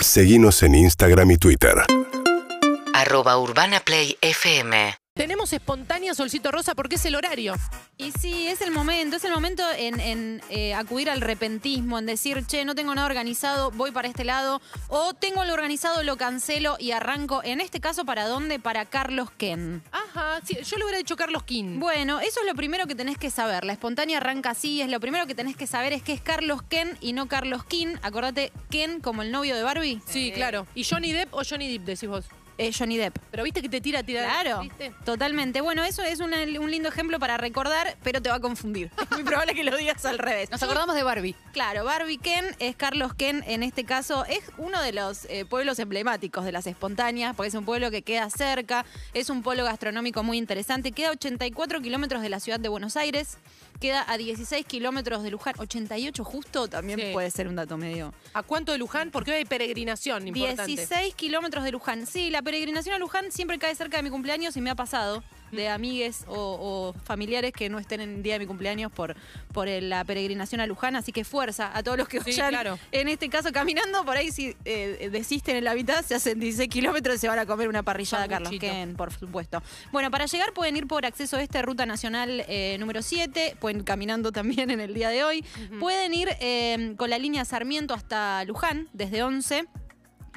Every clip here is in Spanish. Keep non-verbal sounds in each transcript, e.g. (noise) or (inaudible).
Seguimos en Instagram y Twitter. Arroba Urbana Play FM. Tenemos espontánea Solcito Rosa porque es el horario. Y sí, es el momento, es el momento en, en, eh, acudir al repentismo, en decir, che, no tengo nada organizado, voy para este lado, o tengo algo organizado, lo cancelo y arranco. En este caso, ¿para dónde? Para Carlos Ken. Ajá, sí, yo le hubiera dicho Carlos King. Bueno, eso es lo primero que tenés que saber. La espontánea arranca así, es lo primero que tenés que saber es que es Carlos Ken y no Carlos King. Acordate, Ken como el novio de Barbie. Sí, claro. ¿Y Johnny Depp o Johnny Depp, decís vos? Eh, Johnny Depp. Pero viste que te tira, tira. Claro, ¿viste? totalmente. Bueno, eso es una- un lindo ejemplo para recordar, pero te va a confundir. (laughs) Es muy probable que lo digas al revés. Nos acordamos de Barbie. Claro, Barbie Ken es Carlos Ken, en este caso es uno de los eh, pueblos emblemáticos de las espontáneas, porque es un pueblo que queda cerca, es un polo gastronómico muy interesante, queda a 84 kilómetros de la ciudad de Buenos Aires, queda a 16 kilómetros de Luján, 88 justo, también Sí. puede ser un dato medio. ¿A cuánto de Luján? Porque hoy hay peregrinación importante. 16 kilómetros de Luján. Sí, la peregrinación a Luján siempre cae cerca de mi cumpleaños y me ha pasado de amigues o, o familiares que no estén en el día de mi cumpleaños por, por la peregrinación a Luján. Así que fuerza a todos los que Sí, vayan, claro. en este caso caminando, por ahí si eh, desisten en la mitad, se hacen 16 kilómetros y se van a comer una parrillada Carlos. Ken, por supuesto. Bueno, para llegar pueden ir por acceso este, Ruta Nacional eh, número 7, pueden ir caminando también en el día de hoy. Pueden ir eh, con la línea Sarmiento hasta Luján, desde 11.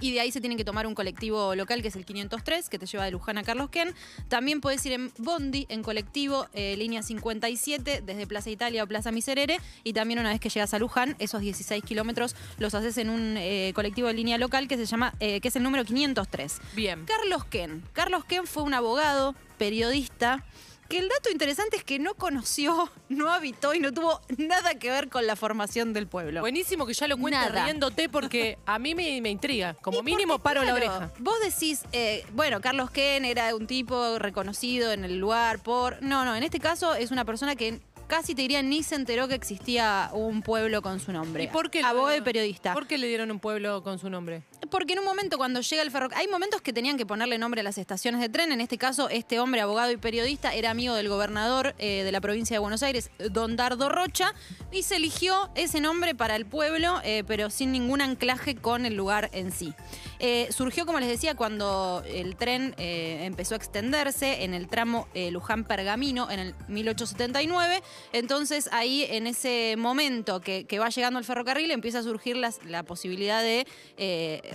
Y de ahí se tienen que tomar un colectivo local que es el 503, que te lleva de Luján a Carlos Ken. También puedes ir en Bondi, en colectivo, eh, línea 57, desde Plaza Italia o Plaza Miserere. Y también una vez que llegas a Luján, esos 16 kilómetros los haces en un eh, colectivo de línea local que se llama, eh, que es el número 503. Bien. Carlos Ken. Carlos Ken fue un abogado, periodista, que el dato interesante es que no conoció, (laughs) no habitó y no tuvo nada que ver con la formación del pueblo. Buenísimo que ya lo cuentes Nada. riéndote porque (laughs) a mí me, me intriga. Como Y mínimo porque, paro la claro, oreja. Vos decís, eh, bueno, Carlos Ken era un tipo reconocido en el lugar por... No, no, en este caso es una persona que casi te diría ni se enteró que existía un pueblo con su nombre. ¿Y por qué? Abogado y periodista. ¿Por qué le dieron un pueblo con su nombre? Porque en un momento cuando llega el ferrocarril, hay momentos que tenían que ponerle nombre a las estaciones de tren. En este caso, este hombre, abogado y periodista, era amigo del gobernador eh, de la provincia de Buenos Aires, Don Dardo Rocha, y se eligió ese nombre para el pueblo, eh, pero sin ningún anclaje con el lugar en sí. Eh, surgió, como les decía, cuando el tren empezó a extenderse en el tramo Luján-Pergamino en el 1879. Entonces ahí, en ese momento que, va llegando el ferrocarril, empieza a surgir la posibilidad de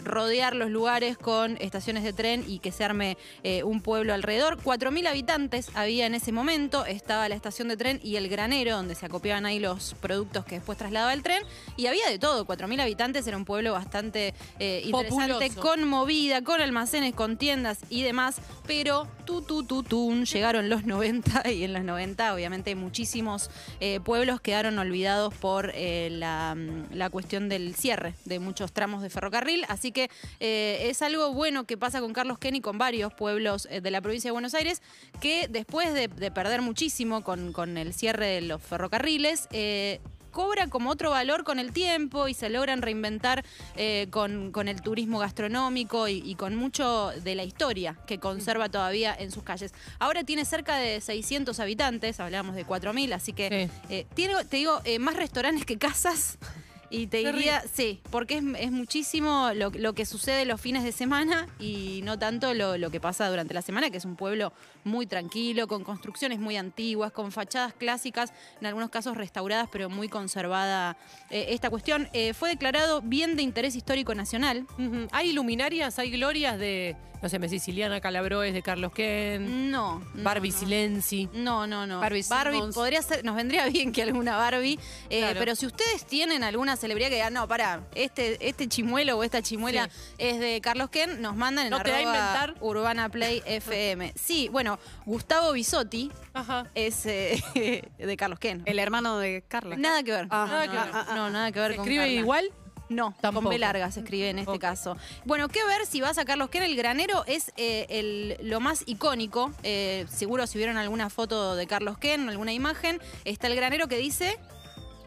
rodear los lugares con estaciones de tren y que se arme eh, un pueblo alrededor. 4.000 habitantes había en ese momento. Estaba la estación de tren y el granero, donde se acopiaban ahí los productos que después trasladaba el tren. Y había de todo. 4.000 habitantes era un pueblo bastante eh, interesante, Populoso. con movida, con almacenes, con tiendas y demás. Pero tu, tu, tu, tun, llegaron los 90 (laughs) y en los 90 obviamente muchísimos eh, pueblos quedaron olvidados por eh, la, mm, la cuestión del cierre de muchos tramos de ferrocarril. Así que eh, es algo bueno que pasa con Carlos Ken y con varios pueblos eh, de la provincia de Buenos Aires que después de, de perder muchísimo con, con el cierre de los ferrocarriles, eh, cobra como otro valor con el tiempo y se logran reinventar eh, con, con el turismo gastronómico y, y con mucho de la historia que conserva todavía en sus calles. Ahora tiene cerca de 600 habitantes, hablábamos de 4.000, así que Sí. eh, tiene, te digo, eh, más restaurantes que casas. Y te diría, sí, porque es, es muchísimo lo, lo que sucede los fines de semana y no tanto lo, lo que pasa durante la semana, que es un pueblo muy tranquilo, con construcciones muy antiguas, con fachadas clásicas, en algunos casos restauradas, pero muy conservada eh, esta cuestión. Eh, fue declarado bien de interés histórico nacional. ¿Hay luminarias, hay glorias de, no sé, me decís, Siliana Calabroes, de Carlos Ken, No. no, Barbie no. Silenzi? No, no, no. Barbie podría ser, nos vendría (laughs) bien que alguna Barbie, eh, Claro. pero si ustedes tienen alguna celebridad que digan, no, para, este, este chimuelo o esta chimuela Sí. es de Carlos Ken, nos mandan en ¿No te da a arroba inventar? Urbana Play FM. Sí, bueno, Gustavo Bisotti Ajá. es eh, (laughs) de Carlos Ken. El hermano de Carla. Nada que ver. Ah, no, nada no, que ver. no, nada que ver ¿Se con escribe Carla. igual? No, Tampoco. con B larga se escribe en este caso. Bueno, qué ver si vas a Carlos Ken, el granero es eh, el, lo más icónico. Eh, seguro si vieron alguna foto de Carlos Ken, alguna imagen, está el granero que dice,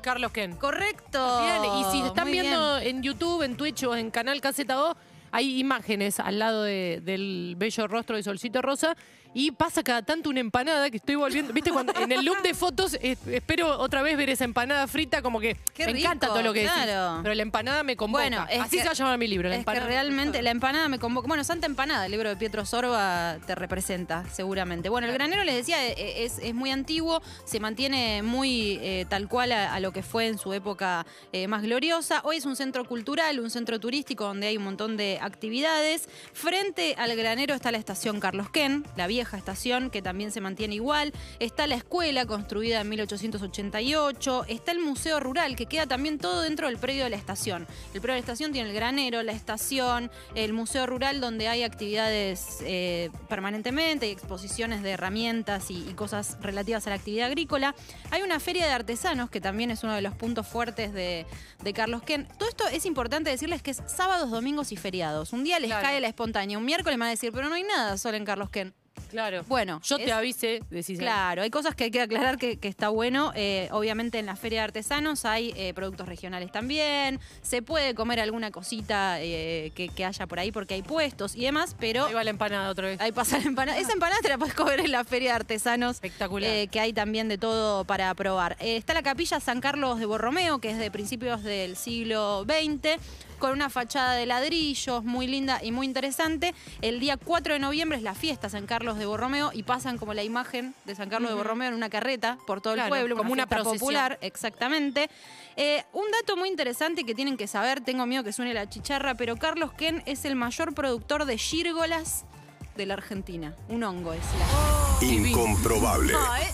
Carlos Ken. correcto. Bien, y si están Muy viendo en YouTube, en Twitch o en Canal Caseta O, hay imágenes al lado de- del bello rostro de Solcito Rosa y pasa cada tanto una empanada que estoy volviendo. ¿Viste? Cuando en el loop de fotos espero otra vez ver esa empanada frita, como que Qué me encanta rico, todo lo que decís. claro. Pero la empanada me convoca. Bueno, es Así que- se va a llamar mi libro, la Es que empanada. realmente la empanada me convoca. Bueno, Santa Empanada, el libro de Pietro Sorba, te representa seguramente. Bueno, el granero, les decía, eh, es, es muy antiguo, se mantiene muy eh, tal cual a, a lo que fue en su época eh, más gloriosa. Hoy es un centro cultural, un centro turístico donde hay un montón de actividades. Frente al granero está la estación Carlos Ken, la vieja estación que también se mantiene igual. Está la escuela construida en 1888. Está el Museo Rural que queda también todo dentro del predio de la estación. El predio de la estación tiene el granero, la estación, el Museo Rural donde hay actividades eh, permanentemente, hay exposiciones de herramientas y, y cosas relativas a la actividad agrícola. Hay una feria de artesanos que también es uno de los puntos fuertes de, de Carlos Ken. Todo esto es importante decirles que es sábados, domingos y feriados. Un día les Claro. cae la espontánea, un miércoles me van a decir, pero no hay nada solo en Carlos Ken. Claro. Bueno, Yo te es- avise, decís. Claro, hay cosas que hay que aclarar que, que está bueno. Eh, obviamente en la Feria de Artesanos hay eh, productos regionales también. Se puede comer alguna cosita eh, que, que haya por ahí porque hay puestos y demás, pero Ahí va la empanada otra vez. ahí pasa la empanada. Esa empanada te la puedes comer en la Feria de Artesanos. Espectacular. eh, que hay también de todo para probar. Eh, está la capilla San Carlos de Borromeo, que es de principios del siglo XX, con una fachada de ladrillos muy linda y muy interesante. El día 4 de noviembre es la fiesta San Carlos de Borromeo y pasan como la imagen de San Carlos de Borromeo en una carreta por todo el pueblo, como una procesión. popular, exactamente. Eh, un dato muy interesante que tienen que saber, tengo miedo que suene la chicharra, pero Carlos Ken es el mayor productor de gírgolas de la Argentina. Un hongo es la. Incomprobable.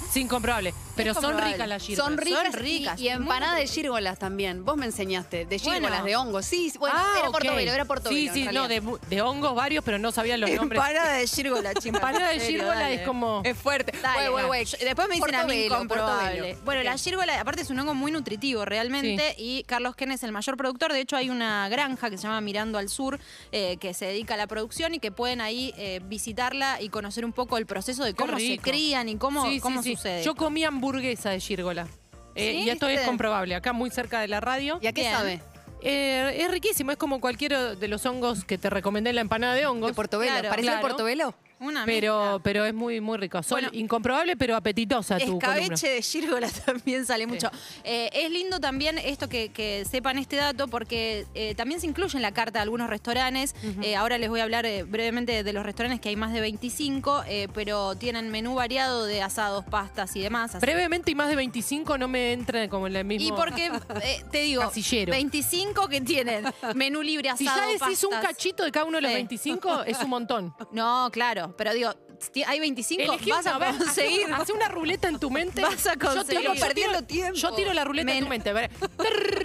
Es incomprobable. Pero son ricas las gírgolas. Son ricas, Son ricas, y, empanadas de gírgolas también. Vos me enseñaste, de gírgolas, Bueno. de hongos. Sí, sí, bueno, Ah, era ok. portobelo, era portobelo. Sí, sí, no, de, hongos varios, pero no sabía los nombres. Empanada de gírgola, chicas. Empanada de gírgola es como. Es fuerte. Dale, Güey, güey, Después me dicen a mí Portobelo. Bueno, la gírgola, aparte es un hongo muy nutritivo realmente, y Carlos Ken es el mayor productor. De hecho, hay una granja que se llama Mirando al Sur, eh, que se dedica a la producción y que pueden ahí eh, visitarla y conocer un poco el proceso de cómo se crían y cómo, Sí, cómo sí. sucede. Yo comí hamburguesa de gírgola. Eh, ¿Sí? y esto es comprobable. Acá muy cerca de la radio. ¿Y a qué Bien. sabe? Eh, es riquísimo, es como cualquiera de los hongos que te recomendé en la empanada de hongos. ¿De portobelo? Claro, ¿Parecía claro. portobelo? Una pero, mezcla. pero es muy, muy rico. Son Bueno, incomprobable, pero apetitosa tu columna. Escabeche de gírgola (laughs) también sale mucho. Eh, es lindo también esto que, que sepan este dato porque eh, también se incluye en la carta de algunos restaurantes. Eh, ahora les voy a hablar brevemente de los restaurantes que hay más de 25, eh, pero tienen menú variado de asados, pastas y demás. así- Brevemente y más de 25 no me entra como en la misma. y porque, te digo, Casillero. 25 que tienen menú libre, Si asado, ya decís un cachito de cada uno de los Sí. 25, es un montón. No, pero pero digo, hay 25, Elegí vas a ver, conseguir. Hace una ruleta en tu mente. Vas a Yo conseguir. tiro, Estamos yo perdiendo tiro- tiempo. Yo tiro la ruleta en Men- tu mente. (laughs)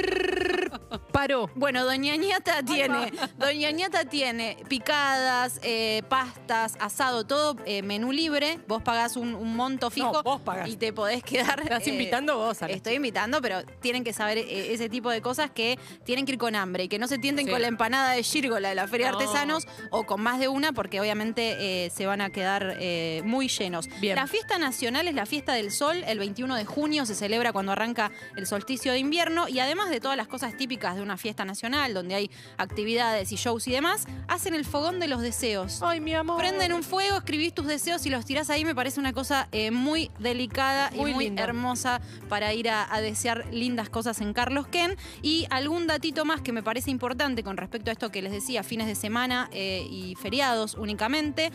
Paró. Bueno, Doña Ñata tiene, Doña Ñata tiene picadas, eh, pastas, asado, todo eh, menú libre. Vos pagás un, un monto fijo No, vos pagás. y te podés quedar. Estás eh, invitando vos a la Estoy invitando, pero tienen que saber ese tipo de cosas que tienen que ir con hambre y que no se tienten Sí. con la empanada de gírgola de la Feria No. de Artesanos o con más de una, porque obviamente se van a quedar muy llenos. Bien. La fiesta nacional es la fiesta del sol. El 21 de junio se celebra cuando arranca el solsticio de invierno y además de todas las cosas típicas de una fiesta nacional, donde hay actividades y shows y demás, hacen el fogón de los deseos. Ay, mi amor. Prenden un fuego, escribís tus deseos y los tirás ahí. Me parece una cosa eh, muy delicada Muy y muy lindo. hermosa para ir a, a desear lindas cosas en Carlos Ken. Y algún datito más que me parece importante con respecto a esto que les decía, fines de semana eh, y feriados únicamente.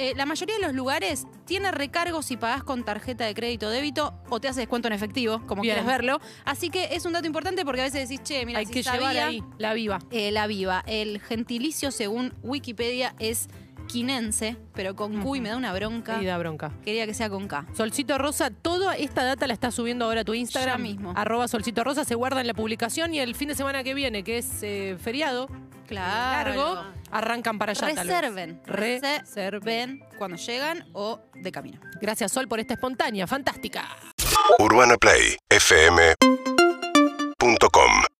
Eh, la mayoría de los lugares tiene recargos si pagás con tarjeta de crédito o débito o te hace descuento en efectivo, como Bien. quieras verlo. Así que es un dato importante porque a veces decís, che, mira, Hay si que llevar ahí la viva. eh, la viva. El gentilicio, según Wikipedia, es quinense, pero con Q y me da una bronca. Y da bronca. Quería que sea con K. Solcito Rosa, toda esta data la está subiendo ahora a tu Instagram. Ya mismo. Arroba Solcito Rosa, se guarda en la publicación y el fin de semana que viene, que es eh, feriado, largo, arrancan para allá. tal vez. Reserven. Reserven. Cuando llegan o de camino. Gracias, Sol, por esta espontánea, fantástica. Urbana Play fm.com